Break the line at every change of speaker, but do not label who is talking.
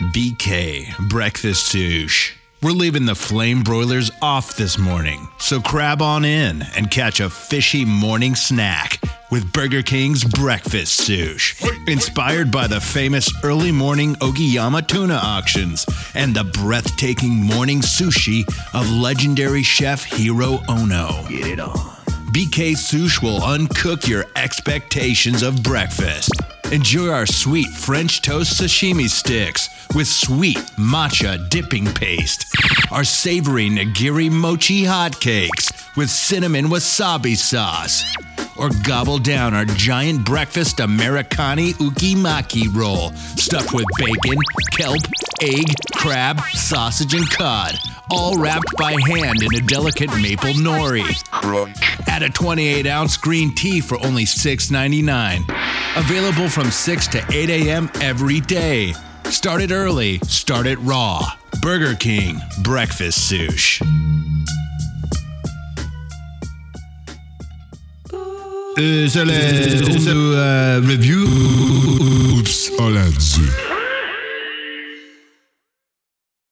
BK Breakfast Sush. We're leaving the flame broilers off this morning, so crab on in and catch a fishy morning snack with Burger King's Breakfast Sush. Inspired by the famous early morning Ogiyama tuna auctions and the breathtaking morning sushi of legendary chef Hiro Ono. Get it on. BK Sush will uncook your expectations of breakfast. Enjoy our sweet French toast sashimi sticks with sweet matcha dipping paste. Our savory nigiri mochi hotcakes with cinnamon wasabi sauce. Or gobble down our giant breakfast Americani ukimaki roll stuffed with bacon, kelp, egg, crab, sausage, and cod, all wrapped by hand in a delicate maple nori. Add a 28 ounce green tea for only $6.99. Available from 6 to 8 a.m. every day. Start it early, start it raw. Burger King Breakfast Sush.
Uh, zal uh, onze uh, review